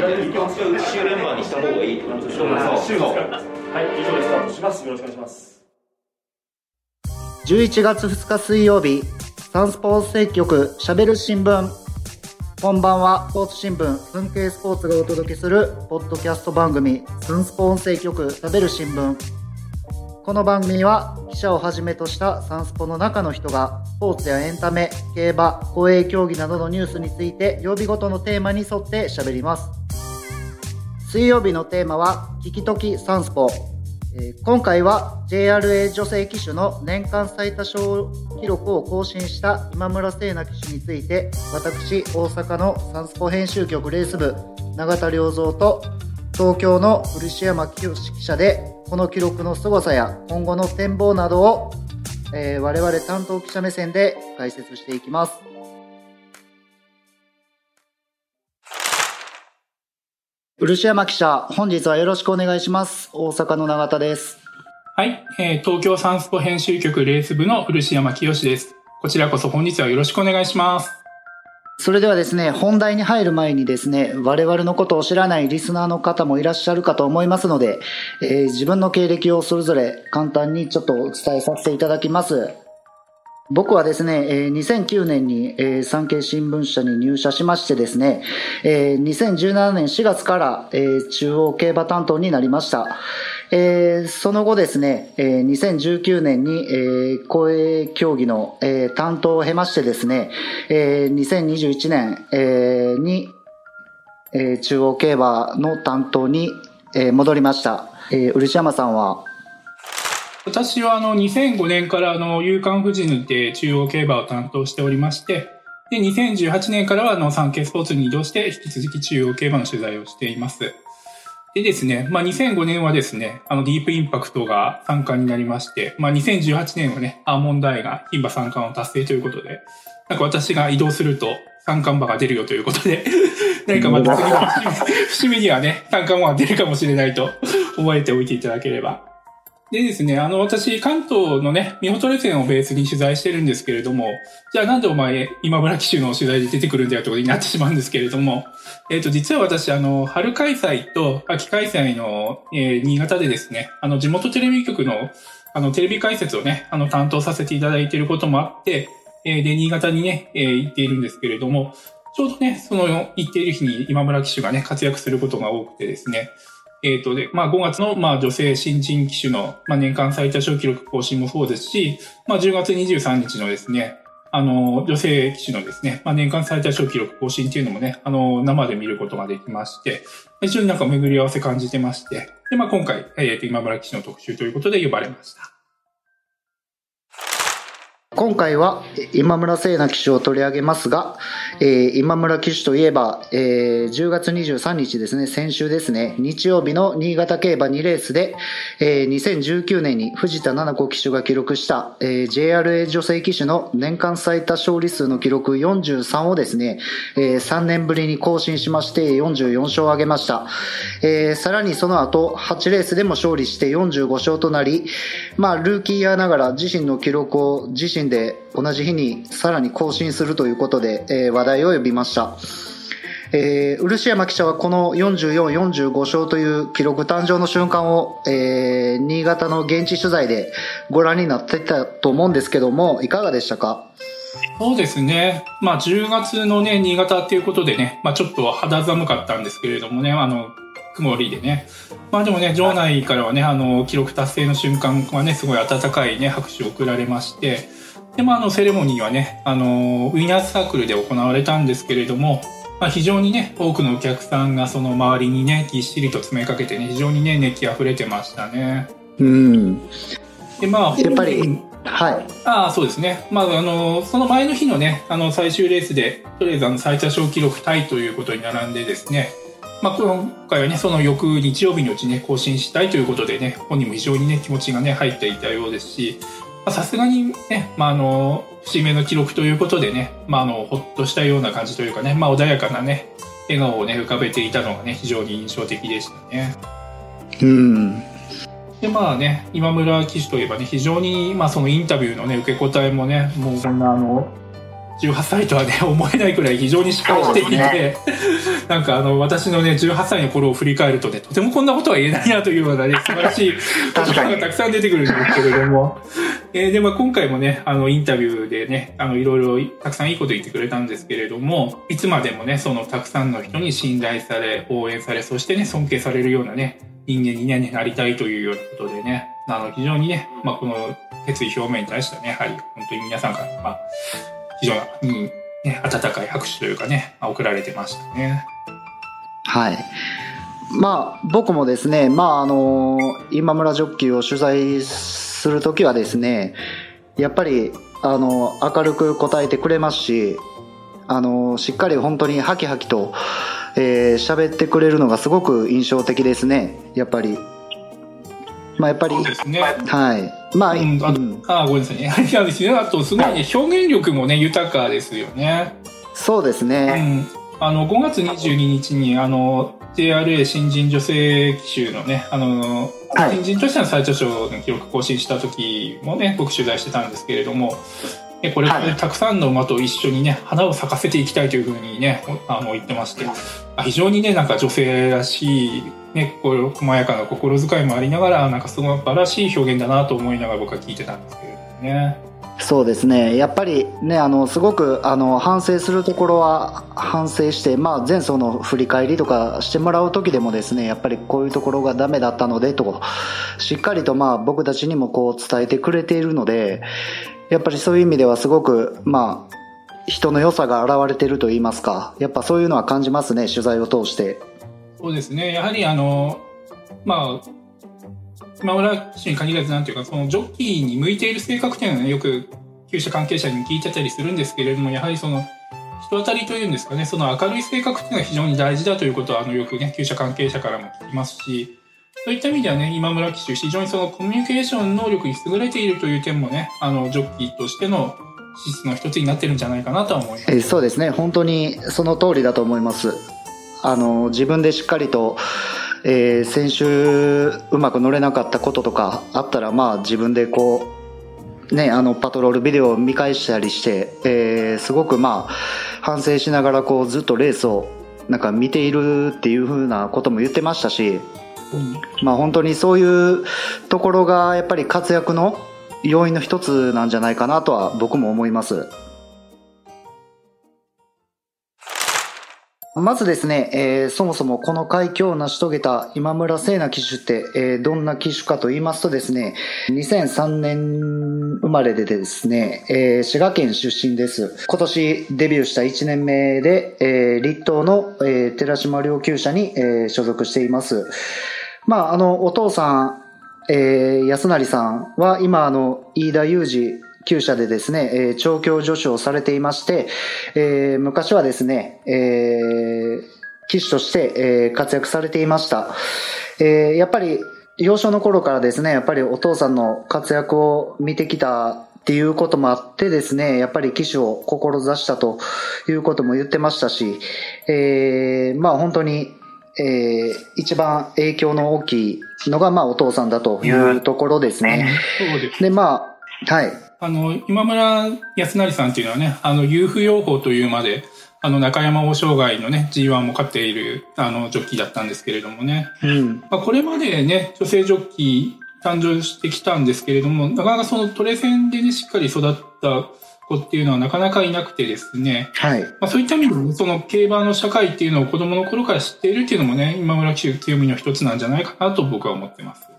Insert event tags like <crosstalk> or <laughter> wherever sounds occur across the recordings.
週連番にした方がいいはい以上でスタートします。よろしくお願いします。11月2日水曜日サンスポーツ政局しゃべる新聞。こんばんはスポーツ新聞文系スポーツがお届けするポッドキャスト番組サンスポー音声局しゃべる新聞。この番組は記者をはじめとしたサンスポの中の人がスポーツやエンタメ、競馬、公営競技などのニュースについて曜日ごとのテーマに沿って喋ります。水曜日のテーマは聞きときサンスポ。えー、今回は JRA 女性騎手の年間最多勝記録を更新した今村聖奈騎手について私大阪のサンスポ編集局レース部永田良三と東京の漆山清記者でこの記録の凄さや今後の展望などを、えー、我々担当記者目線で解説していきます。漆山記者、本日はよろしくお願いします。大阪の永田です。はい、えー、東京サンスポ編集局レース部の漆山清です。こちらこそ本日はよろしくお願いします。それではですね、本題に入る前にですね、我々のことを知らないリスナーの方もいらっしゃるかと思いますので、えー、自分の経歴をそれぞれ簡単にちょっとお伝えさせていただきます。僕はですね、2009年に、えー、産経新聞社に入社しましてですね、2017年4月から、中央競馬担当になりました。その後ですね、2019年に、公営競技の、担当を経ましてですね、2021年、に、中央競馬の担当に、戻りました。えー、漆山さんは私はあの2005年からあの夕刊富士にて中央競馬を担当しておりまして、で2018年からはあの産経スポーツに移動して引き続き中央競馬の取材をしています。でですね、まあ、2005年はですね、あの、ディープインパクトが参加になりまして、まあ、2018年はね、アーモンダイが牝馬三冠を達成ということで、なんか私が移動すると三冠馬が出るよということで、<laughs> 何かまた次の節目にはね、三冠馬が出るかもしれないと覚えておいていただければでですね、あの、私、関東のね、ミホトレ線をベースに取材してるんですけれども、じゃあなんでお前、今村騎手の取材で出てくるんだよってことになってしまうんですけれども、えっ、ー、と、実は私、あの、春開催と秋開催の、えー、新潟でですね、あの、地元テレビ局の、あの、テレビ解説をね、あの、担当させていただいていることもあって、えー、で、新潟にね、えー、行っているんですけれども、ちょうどね、その行っている日に今村騎手がね、活躍することが多くてですね、えっ、ー、と、で、まあ5月の、まあ女性新人機種の、まあ年間最多勝記録更新もそうですし、まあ10月23日のですね、あの、女性機種のですね、まあ年間最多勝記録更新っていうのもね、あの、生で見ることができまして、非常になんか巡り合わせ感じてまして、で、まあ今回、えっ、ー、と、今村機種の特集ということで呼ばれました。今回は今村聖奈騎手を取り上げますが、えー、今村騎手といえば、えー、10月23日ですね、先週ですね、日曜日の新潟競馬2レースで、えー、2019年に藤田七子騎手が記録した、えー、JRA 女性騎手の年間最多勝利数の記録43をですね、えー、3年ぶりに更新しまして44勝を挙げました。えー、さらにその後、8レースでも勝利して45勝となり、まあ、ルーキーイヤーながら自身の記録を自身で同じ日にさらに更新するということで、えー、話題を呼びました。えー、漆山記者はこの44、45勝という記録誕生の瞬間を、えー、新潟の現地取材でご覧になってたと思うんですけども、いかがでしたか？そうですね。まあ、10月のね、新潟っていうことでね、まあ、ちょっと肌寒かったんですけれどもね、あの、曇りでね。まあでもね、場内からはね、あの、記録達成の瞬間はね、すごい温かいね、拍手を送られまして、で、まあ、あの、セレモニーはね、あの、ウィナーズサークルで行われたんですけれども、まあ、非常にね、多くのお客さんがその周りにね、ぎっしりと詰めかけてね、非常にね、熱気溢れてましたね。うん。で、まあ、やっぱり、はい。ああ、そうですね。まあ、あの、その前の日のね、あの、最終レースで、とりあえずあの、最多勝記録タイということに並んでですね、まあ、今回はね、その翌日曜日のうちね、更新したいということでね、本人も非常にね、気持ちがね、入っていたようですし、さすがにね、まあ、あの、節目の記録ということでね、まあ、あの、ほっとしたような感じというかね、まあ、穏やかなね、笑顔をね、浮かべていたのがね、非常に印象的でしたね。うん。で、まあね、今村騎手といえばね、非常に、まあ、そのインタビューのね、受け答えもね、もうこんなあの、18歳とはね、<laughs> 思えないくらい非常にしっかりしていて、ね。なんかあの、私のね、18歳の頃を振り返るとね、とてもこんなことは言えないなというようなね、素晴らしい言葉がたくさん出てくるんですけれども、えーで、まあ今回もね、あの、インタビューでね、あの、いろいろたくさんいいこと言ってくれたんですけれども、いつまでもね、そのたくさんの人に信頼され、応援され、そしてね、尊敬されるようなね、人間に、ね、なりたいというようなことでね、あの、非常にね、まあこの決意表明に対してはね、やはり本当に皆さんから、まあ、非常に、ね、温かい拍手というかね、まあ送られてましたね。はい。まあ、僕もですね、まあ、あの、今村ジョッキーを取材するときはですね、やっぱり、あの、明るく答えてくれますし、あの、しっかり本当にハキハキと、えー喋ってくれるのがすごく印象的ですね、やっぱり。まあ、やっぱり、そうですね。はい。まあ、うん、あとうんあごめんなさいね。あれなんですね。あと、すごいね、表現力もね、豊かですよね。そうですうね。ん。あの、5月22日に、あの、JRA 新人女性騎手のね、あの、はい新人としての最長賞の記録更新した時もね、僕取材してたんですけれども、ね、これからね、はいたくさんの馬と一緒にね、花を咲かせていきたいというふうにね、あの、言ってまして、あ非常にね、なんか女性らしい、ね、こう細やかな心遣いもありながら、なんかすごい素晴らしい表現だなと思いながら僕は聞いてたんですけどね。そうですね。やっぱりね、あの、すごく、あの、反省するところは反省して、まあ、前走の振り返りとかしてもらう時でもですね、やっぱりこういうところがダメだったので、と、しっかりとまあ、僕たちにもこう伝えてくれているので、やっぱりそういう意味ではすごく、まあ、人の良さが現れていると言いますか、やっぱそういうのは感じますね、取材を通して。そうですね。やはりあの、まあ、今村騎手に限らずなんていうか、そのジョッキーに向いている性格っていうのはね、よく厩舎関係者に聞いてたりするんですけれども、やはりその、人当たりというんですかね、その明るい性格っていうのが非常に大事だということは、あの、よくね、厩舎関係者からも聞きますし、そういった意味ではね、今村騎手、非常にそのコミュニケーション能力に優れているという点もね、あの、ジョッキーとしての資質の一つになってるんじゃないかなとは思います。そうですね本当にその通りだと思いますあの自分でしっかりと、えー先週うまく乗れなかったこととかあったらまあ自分でこうねあのパトロールビデオを見返したりして、えーすごくまあ反省しながらこうずっとレースをなんか見ているっていう風なことも言ってましたしまあ本当にそういうところがやっぱり活躍の要因の一つなんじゃないかなとは僕も思います。まずですね、えーそもそもこの快挙を成し遂げた今村聖奈騎手って、えーどんな騎手かと言いますとですね、2003年生まれでですね、えー滋賀県出身です。今年デビューした1年目で、えー立東の、えー寺島両厩舎に、えー所属しています。まあ、あの、お父さん、えー安成さんは今、あの、飯田裕二厩舎でですね、えー調教助手をされていまして、えー昔はですね、えー騎手として、えー活躍されていました。えーやっぱり、幼少の頃からですね、やっぱりお父さんの活躍を見てきたっていうこともあってですね、やっぱり騎手を志したということも言ってましたし、えーまあ本当に、えー一番影響の大きいのが、まあお父さんだというところですね。で、まあ、はい。あの、今村康成さんっていうのはね、あの、有夫養蜂というまで、あの、中山王将外のね、G1 も勝っている、あの、ジョッキーだったんですけれどもね。うん。まあ、これまでね、女性ジョッキー誕生してきたんですけれども、なかなかそのトレセンでね、しっかり育った子っていうのはなかなかいなくてですね、はい。まあ、そういった意味でね、その競馬の社会っていうのを子供の頃から知っているっていうのもね、今村騎手強みの一つなんじゃないかなと僕は思ってます。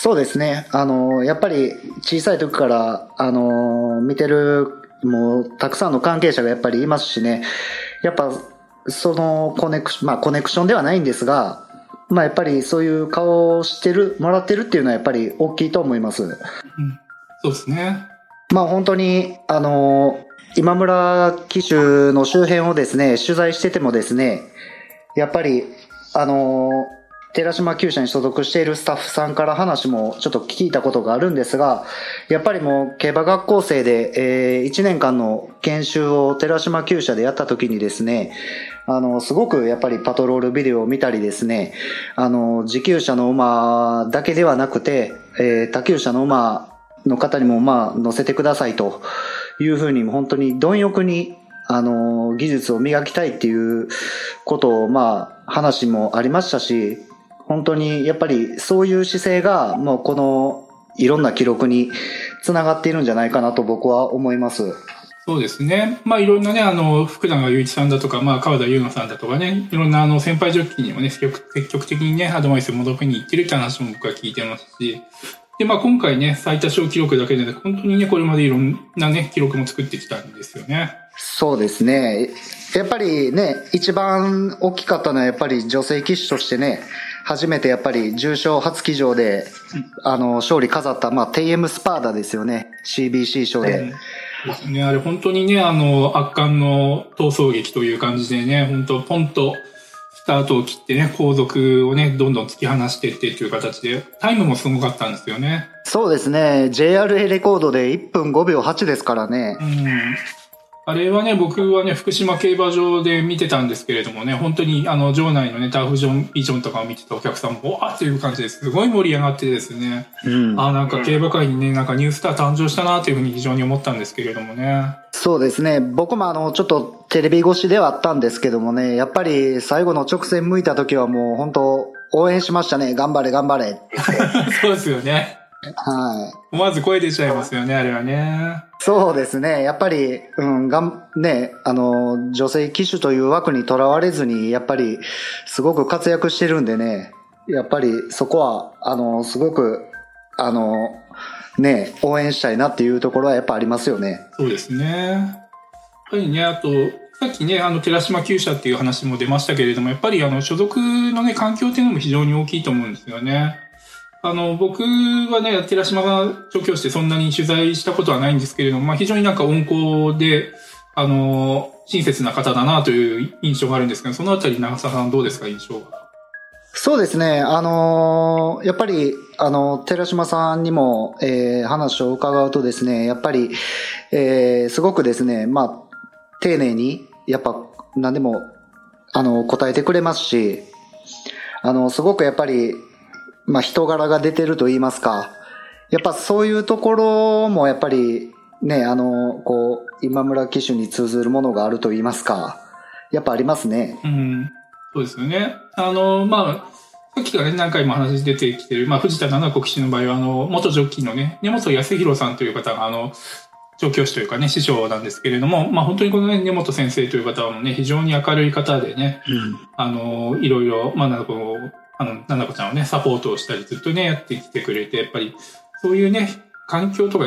そうですね。あの、やっぱり小さい時から、あの、見てる、もう、たくさんの関係者がやっぱりいますしね。やっぱ、そのコネクション、まあコネクションではないんですが、まあやっぱりそういう顔をしてる、もらってるっていうのはやっぱり大きいと思います。そうですね。まあ本当に、あの、今村騎手の周辺をですね、取材しててもですね、やっぱり、あの、寺島厩舎に所属しているスタッフさんから話もちょっと聞いたことがあるんですが、やっぱりもう競馬学校生で、え1年間の研修を寺島厩舎でやった時にですね、あの、すごくやっぱりパトロールビデオを見たりですね、あの、自厩舎の馬だけではなくて、えー他厩舎の馬の方にもまあ乗せてくださいというふうに本当に貪欲にあの、技術を磨きたいっていうことを、まあ、話もありましたし、本当にやっぱりそういう姿勢が、もうこのいろんな記録につながっているんじゃないかなと僕は思います。そうですね。まあいろんなね、あの、福永祐一さんだとか、まあ川田優馬さんだとかね、いろんなあの先輩ジョッキーにもね、積極的にね、アドバイスを戻りに行ってるって話も僕は聞いてますし、で、まあ今回ね、最多勝記録だけでね、本当にね、これまでいろんなね、記録も作ってきたんですよね。そうですね。やっぱりね、一番大きかったのはやっぱり女性騎手としてね、初めてやっぱり重賞初騎乗で、あの、勝利飾った、まあ、テイエムスパーダですよね。CBC 賞で。うんですね。あれ本当にね、あの、圧巻の逃走劇という感じでね、本当ポンとスタートを切ってね、後続をね、どんどん突き放していってという形で、タイムもすごかったんですよね。そうですね。JRA レコードで1分5秒8ですからね。うん。あれはね、僕はね、福島競馬場で見てたんですけれどもね、本当にあの、場内のね、ターフジョン、ビジョンとかを見てたお客さんも、わーっていう感じですごい盛り上がってですね、うん、あなんか競馬界にね、なんかニュースター誕生したなというふうに非常に思ったんですけれどもね。そうですね。僕もあの、ちょっとテレビ越しではあったんですけどもね、やっぱり最後の直線向いた時はもう本当、応援しましたね。頑張れ頑張れ <laughs> そうですよね。はい。思わず声出ちゃいますよね、あれはね。そうですね。やっぱり、うん、がん、ね、あの、女性騎手という枠にとらわれずに、やっぱり、すごく活躍してるんでね、やっぱりそこは、あの、すごく、あの、ね、応援したいなっていうところはやっぱありますよね。そうですね。やっぱりね、あと、さっきね、あの、寺島厩舎っていう話も出ましたけれども、やっぱりあの、所属のね、環境っていうのも非常に大きいと思うんですよね。あの、僕はね、寺島が調教してそんなに取材したことはないんですけれども、まあ非常になんか温厚で、あの、親切な方だなという印象があるんですけど、そのあたり長澤さんどうですか、印象が。そうですね。あのー、やっぱり、あの、寺島さんにも、えー、話を伺うとですね、やっぱり、えー、すごくですね、まあ、丁寧に、やっぱ、何でも、あの、答えてくれますし、あの、すごくやっぱり、まあ、人柄が出てると言いますか、やっぱそういうところもやっぱりね、あの、こう、今村騎手に通ずるものがあると言いますか、やっぱありますね。うん。そうですよね。あの、まあ、さっきからね、何回も話出てきてる、まあ、藤田七子騎手の場合は、あの、元ジョッキーのね、根本康弘さんという方が、あの、調教師というかね、師匠なんですけれども、まあ本当にこのね、根本先生という方はね、非常に明るい方でね、うん、あの、いろいろ、まあなんかこう、あの、ななこちゃんをね、サポートをしたりずっとね、やってきてくれて、やっぱり、そういうね、環境とか、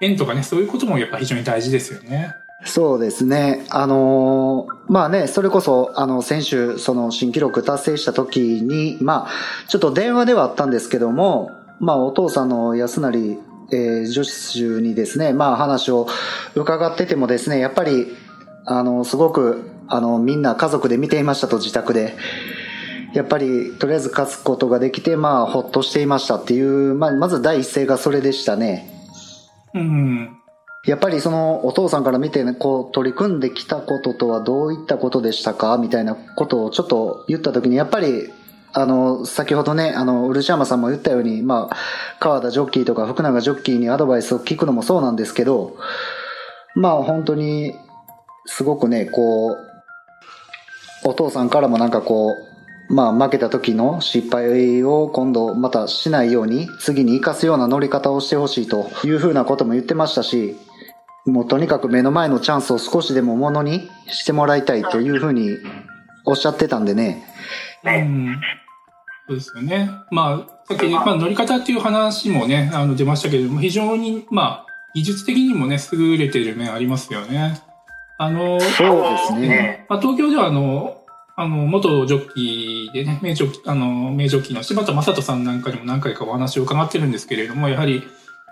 縁とかね、そういうこともやっぱ非常に大事ですよね。そうですね。あのー、まあね、それこそ、あの、先週、その新記録達成した時に、まあ、ちょっと電話ではあったんですけども、まあ、お父さんの安成、えー、女子にですね、まあ、話を伺っててもですね、やっぱり、あの、すごく、あの、みんな家族で見ていましたと、自宅で。やっぱり、とりあえず勝つことができて、まあ、ほっとしていましたっていう、まあ、まず第一声がそれでしたね。うん。やっぱりそのお父さんから見て、ね、こう取り組んできたこととはどういったことでしたか？みたいなことをちょっと言ったときに、やっぱり、あの、先ほどね、あの、漆山さんも言ったように、まあ、川田ジョッキーとか福永ジョッキーにアドバイスを聞くのもそうなんですけど、まあ本当に、すごくね、こう、お父さんからもなんかこう、まあ負けた時の失敗を今度またしないように次に生かすような乗り方をしてほしいというふうなことも言ってましたし、もうとにかく目の前のチャンスを少しでもものにしてもらいたいというふうにおっしゃってたんでね。うん。そうですよね。まあ、さっき、まあ、乗り方っていう話もね、あの出ましたけれども、非常に、まあ、技術的にもね、優れている面ありますよね。あの、そうですね。まあ、東京ではあの、あの、元ジョッキーでね、名ジョッキー、あの、名ジョッキーの柴田正人さんなんかにも何回かお話を伺ってるんですけれども、やはり、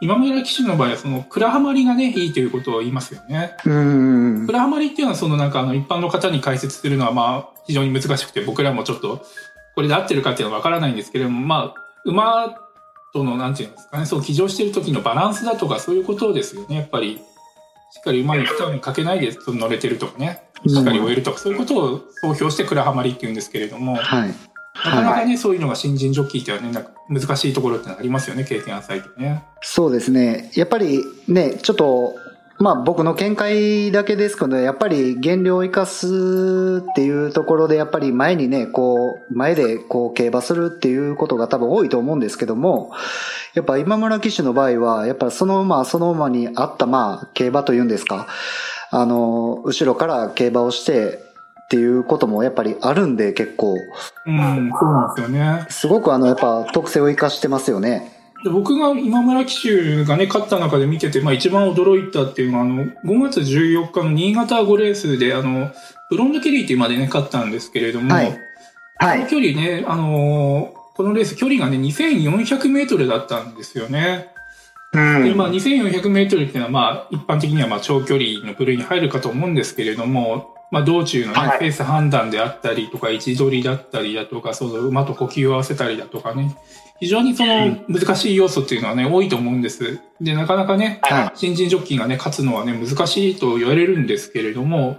今村騎手の場合は、その、蔵はまりがね、いいということを言いますよね。蔵はまりっていうのは、そのなんか、あの、一般の方に解説するのは、まあ、非常に難しくて、僕らもちょっと、これで合ってるかっていうのはわからないんですけれども、まあ、馬との、なんていうんですかね、そう、騎乗してる時のバランスだとか、そういうことですよね、やっぱり。しっかり馬に負担かけないで乗れてるとかね。しっかり終えるとか、そういうことを総評して倉はまりっていうんですけれども、はい、なかなかね、そういうのが新人ジョッキーってはね、なんか難しいところってありますよね、経験浅いとね。そうですね。やっぱりね、ちょっと、まあ僕の見解だけですけど、やっぱり減量を生かすっていうところで、やっぱり前にね、こう、前でこう競馬するっていうことが多分多いと思うんですけども、やっぱ今村騎手の場合は、やっぱその馬、その馬に合ったまあ競馬というんですか、あの、後ろから競馬をしてっていうこともやっぱりあるんで結構、うん、そうなんですよね。すごくあの、やっぱ特性を生かしてますよね。で僕が今村騎手がね、勝った中で見てて、まあ一番驚いたっていうのは、あの、5月14日の新潟5レースで、あの、ブロンドケリーっていうまでね、勝ったんですけれども、はいはい。この距離ね、あのーこのレース距離がね、2400メートルだったんですよね。うんで、まあ2400メートルっていうのは、まあ一般的にはまあ長距離の部類に入るかと思うんですけれども、まあ道中のね、はいペース判断であったりとか、位置取りだったりだとか、その馬と呼吸を合わせたりだとかね、非常にその難しい要素っていうのはね、多いと思うんです。で、なかなかね、はい。新人ジョッキーがね、勝つのはね、難しいと言われるんですけれども、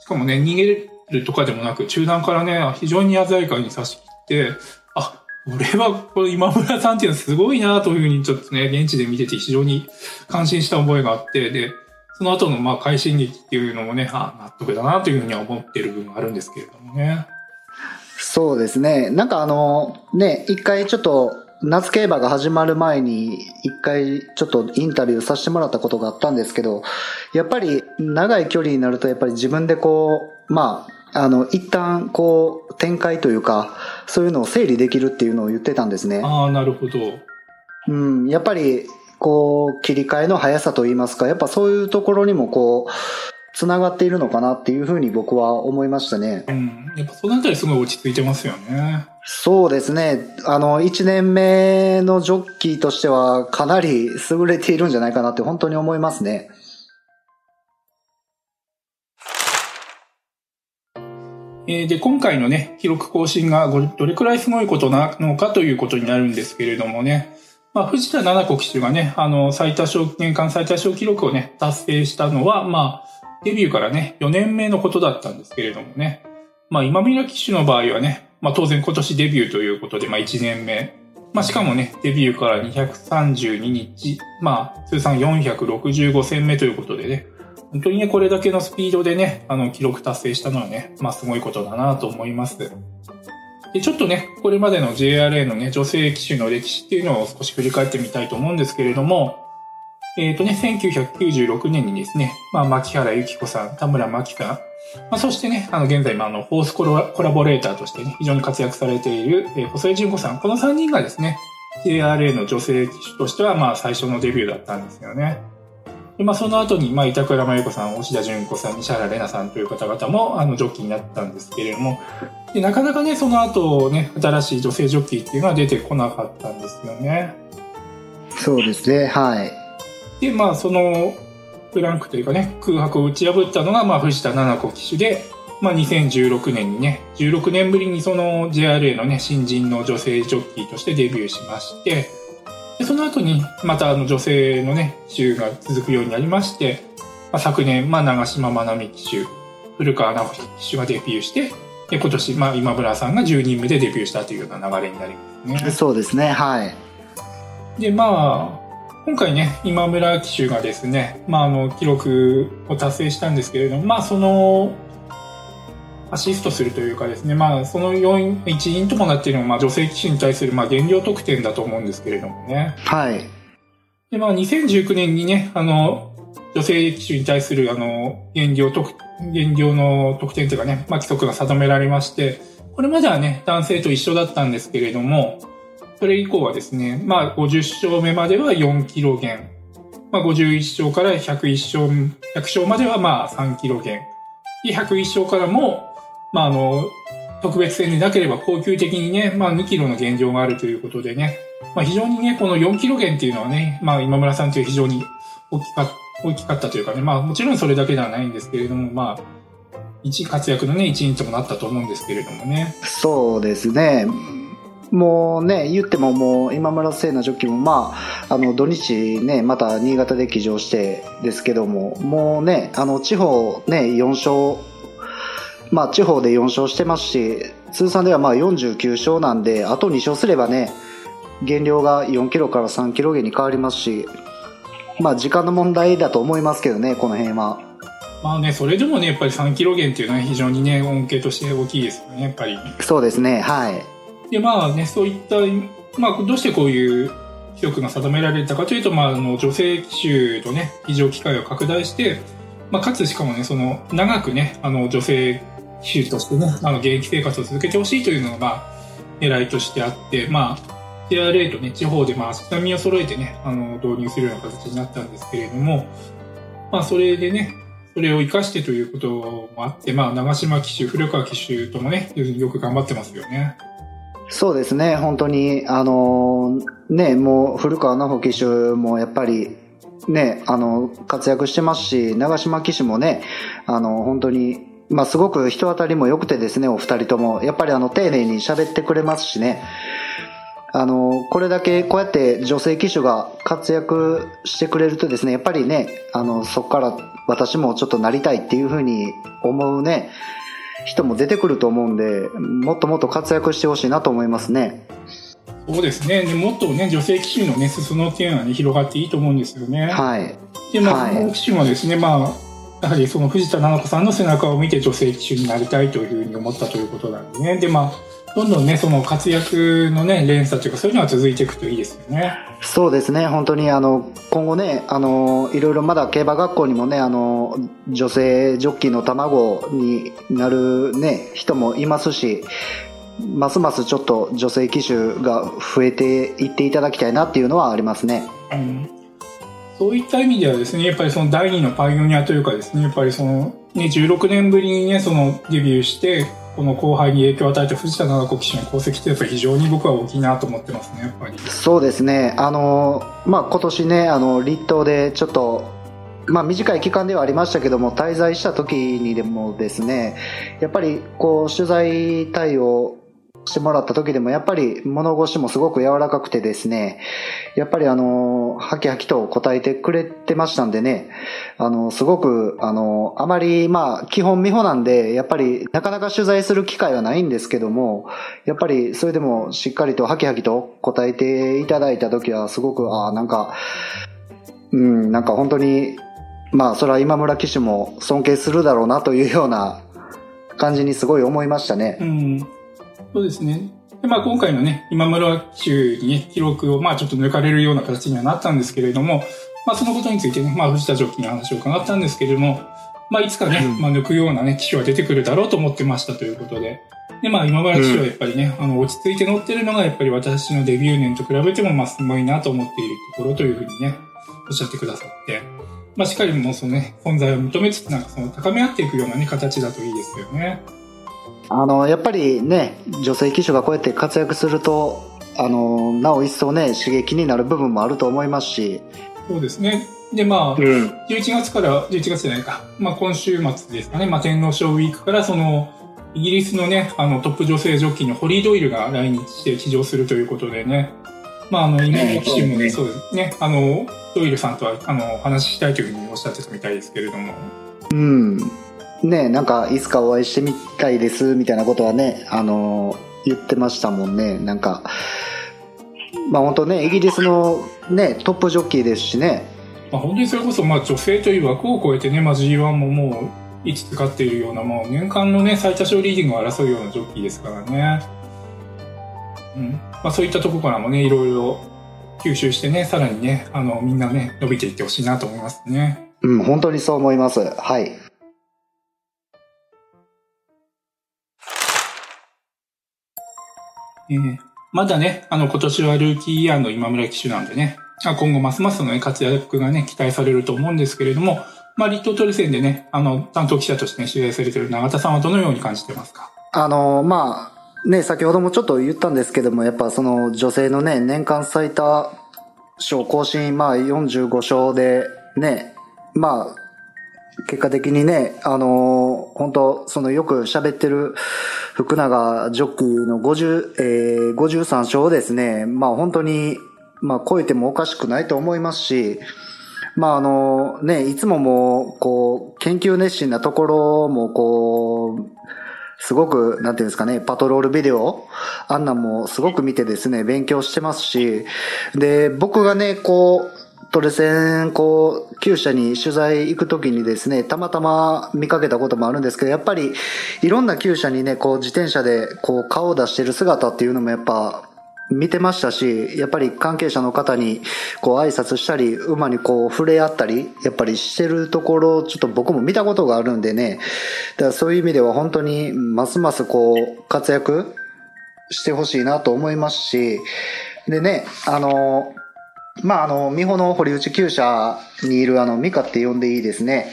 しかもね、逃げるとかでもなく、中段からね、非常に鮮やかに差し切って、あ、これは、この今村さんっていうのはすごいなというふうにちょっとね、現地で見てて非常に感心した覚えがあって、で、その後のまあ快進撃っていうのもね、あ、納得だなというふうには思ってる部分があるんですけれどもね。そうですね。なんかあの、ね、一回ちょっと、夏競馬が始まる前に、一回ちょっとインタビューさせてもらったことがあったんですけど、やっぱり長い距離になると、やっぱり自分でこう、まあ、あの、一旦こう、展開というか、そういうのを整理できるっていうのを言ってたんですね。ああ、なるほど。うん、やっぱり、こう、切り替えの速さといいますか、やっぱそういうところにもこう、つながっているのかなっていうふうに僕は思いましたね。うん。やっぱそのあたりすごい落ち着いてますよね。そうですね。あの、1年目のジョッキーとしてはかなり優れているんじゃないかなって本当に思いますね。で、今回のね、記録更新がどれくらいすごいことなのかということになるんですけれどもね、まあ、藤田七子騎手がね、あの、最多勝、年間最多勝記録をね、達成したのは、まあ、デビューからね、4年目のことだったんですけれどもね、まあ、今宮騎手の場合はね、まあ、当然今年デビューということで、まあ、1年目。まあ、しかもね、デビューから232日、まあ、通算465戦目ということでね、本当にね、これだけのスピードでね、あの、記録達成したのはね、まあ、すごいことだなと思います。で、ちょっとね、これまでの JRA のね、女性騎手の歴史っていうのを少し振り返ってみたいと思うんですけれども、えっ、とね、1996年にですね、まあ、牧原由紀子さん、田村真紀さん、まあ、そしてね、あの、現在、まあ、あの、フォースコラボレーターとしてね、非常に活躍されている、えー細井純子さん、この3人がですね、JRA の女性騎手としては、まあ、最初のデビューだったんですよね。で、まあ、その後に、まあ、板倉真由子さん、押田純子さん、西原玲奈さんという方々も、あの、ジョッキーになったんですけれども、で、なかなかね、その後ね、新しい女性ジョッキーっていうのは出てこなかったんですよね。そうですね、はい。で、まあ、その、ブランクというかね、空白を打ち破ったのが、まあ、藤田七子騎手で、まあ、2016年にね、16年ぶりにその JRA のね、新人の女性ジョッキーとしてデビューしまして、でその後に、またあの女性のね、騎手が続くようになりまして、まあ、昨年、まあ、長島まなみ騎手、古川直樹騎手がデビューして、で、今年、まあ、今村さんが10人目でデビューしたというような流れになりますね。そうですね、はい。で、まあ、今回ね、今村騎手がですね、まあ、あの、記録を達成したんですけれども、まあ、その、アシストするというかですね、まあ、その要因、一因ともなっているのは、まあ、女性騎手に対する、まあ、減量得点だと思うんですけれどもね。はい。で、まあ、2019年にね、あの、女性騎手に対する、あの、減量得、減量の得点というかね、まあ、規則が定められまして、これまではね、男性と一緒だったんですけれども、それ以降はですね、まあ、50勝目までは4キロ減。まあ、51勝から101勝、100勝まではまあ3キロ減。で、101勝からも、まあ、あの、特別戦でなければ高級的にね、まあ、2キロの減量があるということでね、まあ、非常にね、この4キロ減っていうのはね、まあ、今村さんという非常に大きか大きかったというかね、まあ、もちろんそれだけではないんですけれども、まあ、一活躍のね、一員ともなったと思うんですけれどもね。そうですね。もうね、言ってももう今村聖奈ジョッキーもまあ、あの土日ね、また新潟で騎乗してですけども、もうね、あの地方ね、4勝、まあ地方で4勝してますし、通算ではまあ49勝なんで、あと2勝すればね、減量が4キロから3キロ減に変わりますし、まあ時間の問題だと思いますけどね、この辺は。まあね、それでもね、やっぱり3キロ減っていうのは非常にね、恩恵として大きいですよね、やっぱり。そうですね、はい。で、まあね、そういった、まあ、どうしてこういう規則が定められたかというと、まあ、あの、女性騎手とね、騎乗機会を拡大して、まあ、かつしかもね、その、長くね、あの、女性騎手としてね、あの、現役生活を続けてほしいというのが、まあ、狙いとしてあって、まあ、TRA とね、地方でまあ、足並みを揃えてね、あの、導入するような形になったんですけれども、まあ、それでね、それを活かしてということもあって、まあ、長島騎手、古川騎手ともね、よく頑張ってますよね。そうですね、本当に、あのね、もう古川奈穂騎手もやっぱり、ね、あの、活躍してますし、長島騎手もね、あの、本当に、まあ、すごく人当たりも良くてですね、お二人とも。やっぱりあの、丁寧に喋ってくれますしね。あの、これだけこうやって女性騎手が活躍してくれるとですね、やっぱりね、あの、そこから私もちょっとなりたいっていうふうに思うね、人も出てくると思うんで、もっともっと活躍してほしいなと思いますね。そうですね。でもっとね、女性騎手のね、裾野っていうのはね、広がっていいと思うんですよね。はい。で、まあ、はいこの騎手もですね、まあ、やはりその藤田菜々子さんの背中を見て女性騎手になりたいというふうに思ったということなんでね。で、まあ、どんどんね、その活躍のね、連鎖というか、そういうのが続いていくといいですよね。そうですね、本当にあの、今後ね、あの、いろいろまだ競馬学校にもね、あの、女性ジョッキーの卵になるね、人もいますし、ますますちょっと女性騎手が増えていっていただきたいなっていうのはありますね。うんそういった意味ではですね、やっぱりその第二のパイオニアというかですね、やっぱりその、ね、16年ぶりにね、そのデビューして、この後輩に影響を与えた藤田七子騎手の功績ってやっぱり非常に僕は大きいなと思ってますね、やっぱり。そうですね、あの、まあ、今年ね、あの、立東でちょっと、まあ、短い期間ではありましたけども、滞在した時にでもですね、やっぱり、こう、取材対応してもらった時でも、やっぱり物腰もすごく柔らかくてですね、やっぱりあの、はきはきと答えてくれてましたんでね、あの、すごく、あの、あまり、まあ、基本見本なんで、やっぱり、なかなか取材する機会はないんですけども、やっぱり、それでもしっかりとはきはきと答えていただいた時は、すごく、ああ、なんか、うん、なんか本当に、まあ、それは今村騎手も尊敬するだろうなというような感じにすごい思いましたね。うん。そうですね。で、まあ今回のね、今村騎手にね、記録をまあちょっと抜かれるような形にはなったんですけれども、まあそのことについてね、まあ藤田ジョッキーに話を伺ったんですけれども、まあいつかね、まあ抜くようなね、騎手は出てくるだろうと思ってましたということで、で、まあ今村騎手はやっぱりね、あの、落ち着いて乗ってるのがやっぱり私のデビュー年と比べてもまあすごいなと思っているところというふうにね、おっしゃってくださって、まあしっかりもうそのね、存在を認めつつなんかその高め合っていくようなね、形だといいですよね。あの、やっぱりね、女性騎手がこうやって活躍すると、あの、なお一層ね、刺激になる部分もあると思いますし、そうですね。で、まあ、ん。11月から、11月じゃないか。まあ、今週末ですかね。まあ、天皇賞ウィークから、その、イギリスのね、あの、トップ女性ジョッキーのホリー・ドイルが来日して騎乗するということでね。まあ、あの、今の騎手もね、そうですね。あの、ドイルさんとは、あの、お話ししたいというふうにおっしゃってたみたいですけれども。うん。ねなんか、いつかお会いしてみたいです、みたいなことはね、あの、言ってましたもんね。なんか、まあ本当ね、イギリスのね、トップジョッキーですしね。まあ、本当にそれこそ、まあ、女性という枠を超えてね、まあ、G1 ももう、いつ使っているような、もう、年間のね、最多勝リーディングを争うようなジョッキーですからね。うん。まあ、そういったところからもね、いろいろ吸収してね、さらにね、あの、みんなね、伸びていってほしいなと思いますね。うん、本当にそう思います。はい。えーまだね、あの、今年はルーキーイヤーの今村騎手なんでね、今後ますますのね、活躍がね、期待されると思うんですけれども、まあ、立東トルセンでね、あの、担当記者としてね、取材されてる永田さんはどのように感じてますか？あの、まあ、ね、先ほどもちょっと言ったんですけども、やっぱその女性のね、年間最多勝更新、まあ45勝で、ね、まあ、結果的にね、あの本当そのよく喋ってる福永ジョッキーの50、えー、53勝をですね、まあ本当に、まあ超えてもおかしくないと思いますし、まああのね、いつももう、こう、研究熱心なところもこう、すごく、なんていうんですかね、パトロールビデオあんなもすごく見てですね、勉強してますし、で、僕がね、こう、トレセン、こう、厩舎に取材行くときにですね、たまたま見かけたこともあるんですけど、やっぱり、いろんな厩舎にね、こう、自転車で、こう、顔を出してる姿っていうのもやっぱ、見てましたし、やっぱり関係者の方に、こう、挨拶したり、馬にこう、触れ合ったり、やっぱりしてるところ、ちょっと僕も見たことがあるんでね、だからそういう意味では本当に、ますますこう、活躍してほしいなと思いますし、でね、あの、まあ、あの、美穂の堀内厩舎にいるあの、ミカって呼んでいいですね。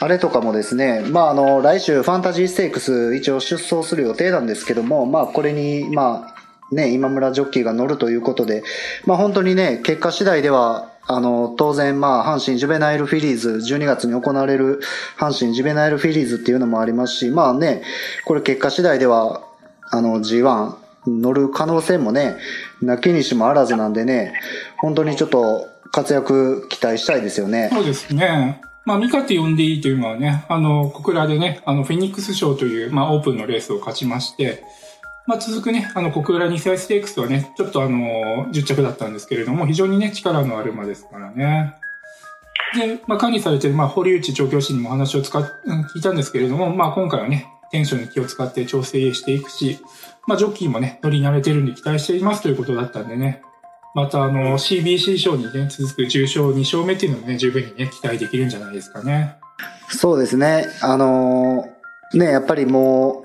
あれとかもですね、まあ、あの、来週ファンタジーステークス一応出走する予定なんですけども、まあ、これに、まあ、ね、今村ジョッキーが乗るということで、まあ、本当にね、結果次第では、あの、当然、まあ、阪神ジュベナイルフィリーズ、12月に行われる阪神ジュベナイルフィリーズっていうのもありますし、まあね、これ結果次第では、あの、G1 乗る可能性もね、なきにしもあらずなんでね、本当にちょっと活躍期待したいですよね。そうですね。まあ、ミカって呼んでいいというのはね、あの、小倉でね、あの、フェニックス賞という、まあ、オープンのレースを勝ちまして、まあ、続くね、あの、小倉2歳ステークスはね、ちょっとあの、10着だったんですけれども、非常にね、力のある馬ですからね。で、まあ、管理されてる、まあ、堀内調教師にも話を使っ、聞いたんですけれども、まあ、今回はね、テンションに気を使って調整していくし、まあ、ジョッキーもね、乗り慣れてるんで期待していますということだったんでね、またあの、CBC 賞にね、続く重賞2勝目っていうのもね、十分にね、期待できるんじゃないですかね。そうですね。あのーね、やっぱりも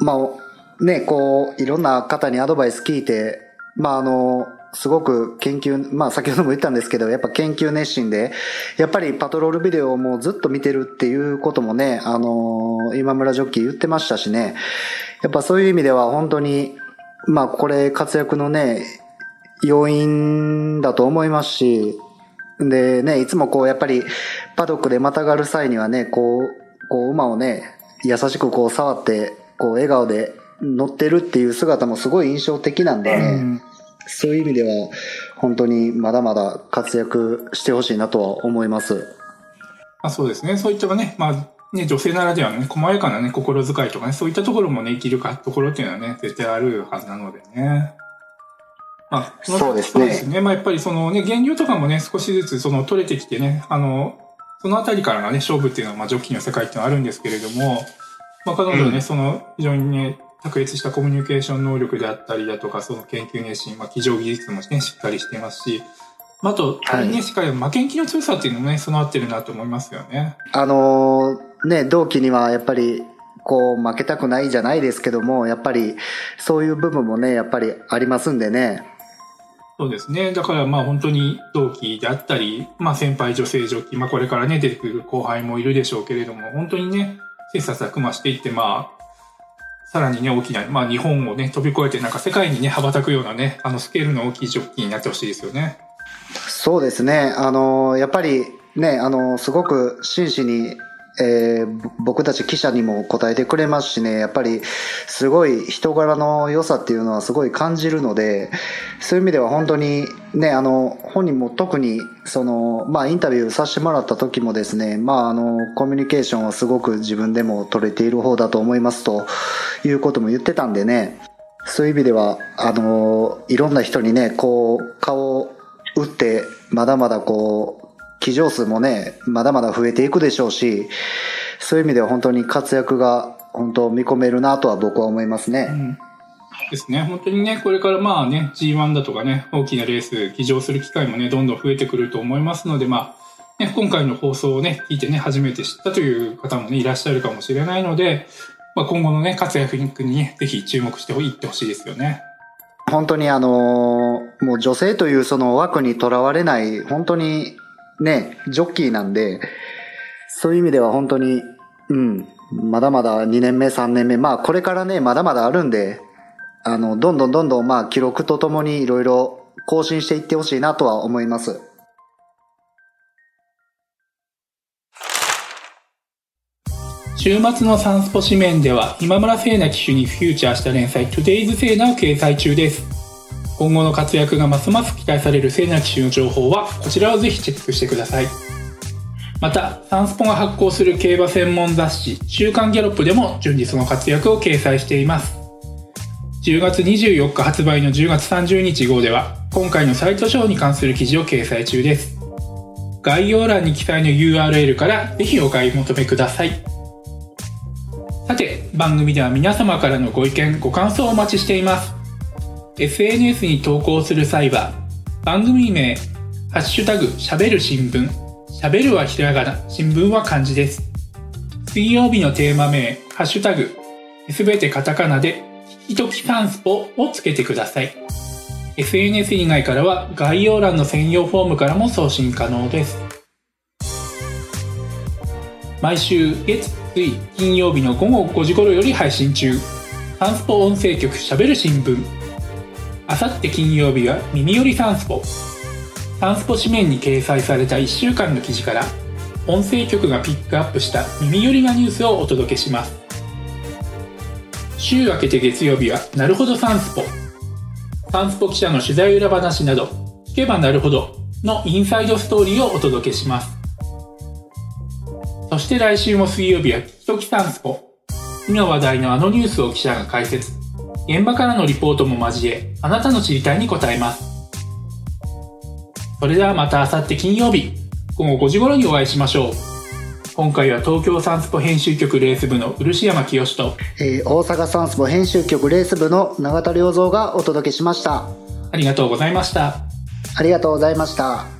う、まあ、ね、こう、いろんな方にアドバイス聞いて、まあ、あのすごく研究、まあ先ほども言ったんですけど、やっぱ研究熱心で、やっぱりパトロールビデオをもうずっと見てるっていうこともね、あの今村ジョッキー言ってましたしね、やっぱそういう意味では本当に、まあこれ活躍のね、要因だと思いますし、でね、いつもこうやっぱりパドックでまたがる際にはね、こう、こう馬をね、優しくこう触って、こう笑顔で乗ってるっていう姿もすごい印象的なんでね、うんそういう意味では本当にまだまだ活躍してほしいなとは思います。まあ、そうですね。そういったね、まあ、ね、女性ならではのね、細やかなね、心遣いとかね、そういったところもね、生きるか、ところっていうのはね、絶対あるはずなのでね。まあ、のそうですねそうですね。まあ、やっぱりそのね、原料とかもね、少しずつその取れてきてね、あの、そのあたりからのね、勝負っていうのは、まあ、ジョッキーの世界っていうのはあるんですけれども、まあ、彼女はね、その、非常にね、卓越したコミュニケーション能力であったりだとか、その研究熱心、まあ、机上技術もね、しっかりしてますし、まあ、あと、はいね、しっかり負けん気の強さっていうのもね、備わってるなと思いますよね。あのーね、同期にはやっぱりこう負けたくないじゃないですけども、やっぱりそういう部分もね、やっぱりありますんでね。そうですね。だからまあ本当に同期であったり、まあ先輩女性ジョッキ、まあこれからね出てくる後輩もいるでしょうけれども、本当にね、切磋琢磨していって、まあ、さらにね、大きな、まあ日本をね、飛び越えてなんか世界にね、羽ばたくようなね、あのスケールの大きいジョッキーになってほしいですよね。そうですね。あのやっぱりね、あのすごく真摯に、えー僕たち記者にも答えてくれますしね、やっぱりすごい人柄の良さっていうのはすごい感じるので、そういう意味では本当にね、あの、本人も特に、その、まあインタビューさせてもらった時もですね、まああの、コミュニケーションはすごく自分でも取れている方だと思いますということも言ってたんでね、そういう意味では、あの、いろんな人にね、こう、顔を打って、まだまだこう、騎乗数もね、まだまだ増えていくでしょうし、そういう意味では本当に活躍が本当見込めるなとは僕は思いますね。ですね。本当にね、これからまあね、G1 だとかね、大きなレース、騎乗する機会もね、どんどん増えてくると思いますので、まあ、ね、今回の放送をね、聞いてね、初めて知ったという方もね、いらっしゃるかもしれないので、まあ、今後のね、活躍にね、ぜひ注目していってほしいですよね。本当にあのーもう女性というその枠にとらわれない、本当にね、ジョッキーなんで、そういう意味では本当に、うん、まだまだ2年目、3年目、まあこれからね、まだまだあるんで、あの、どんどんどんどんまあ記録とともにいろいろ更新していってほしいなとは思います。週末のサンスポ紙面では今村聖奈騎手にフューチャーした連載 Today's 聖奈を掲載中です。今後の活躍がますます期待される聖奈騎手の情報はこちらをぜひチェックしてください。また、サンスポが発行する競馬専門雑誌週刊ギャロップでも順次その活躍を掲載しています。10月24日発売の10月30日号では今回のサイトショーに関する記事を掲載中です。概要欄に記載の URL からぜひお買い求めください。さて、番組では皆様からのご意見、ご感想をお待ちしています。SNS に投稿する際は、番組名、ハッシュタグ、しゃべる新聞、しゃべるはひらがな、新聞は漢字です。水曜日のテーマ名、ハッシュタグ、すべてカタカナで、ひときサンスポをつけてください。SNS 以外からは概要欄の専用フォームからも送信可能です。毎週月、水、金曜日の午後5時頃より配信中。サンスポ音声局しゃべる新聞。あさって金曜日は耳よりサンスポ。サンスポ紙面に掲載された1週間の記事から音声局がピックアップした耳寄りなニュースをお届けします。週明けて月曜日はなるほどサンスポ。サンスポ記者の取材裏話など、聞けばなるほどのインサイドストーリーをお届けします。そして来週も水曜日は聞きときサンスポ。今話題のあのニュースを記者が解説。現場からのリポートも交え、あなたの知りたいに答えます。それではまた明後日金曜日、午後5時頃にお会いしましょう。今回は東京サンスポ編集局レース部の漆山清と、えー大阪サンスポ編集局レース部の永田良三がお届けしました。ありがとうございました。ありがとうございました。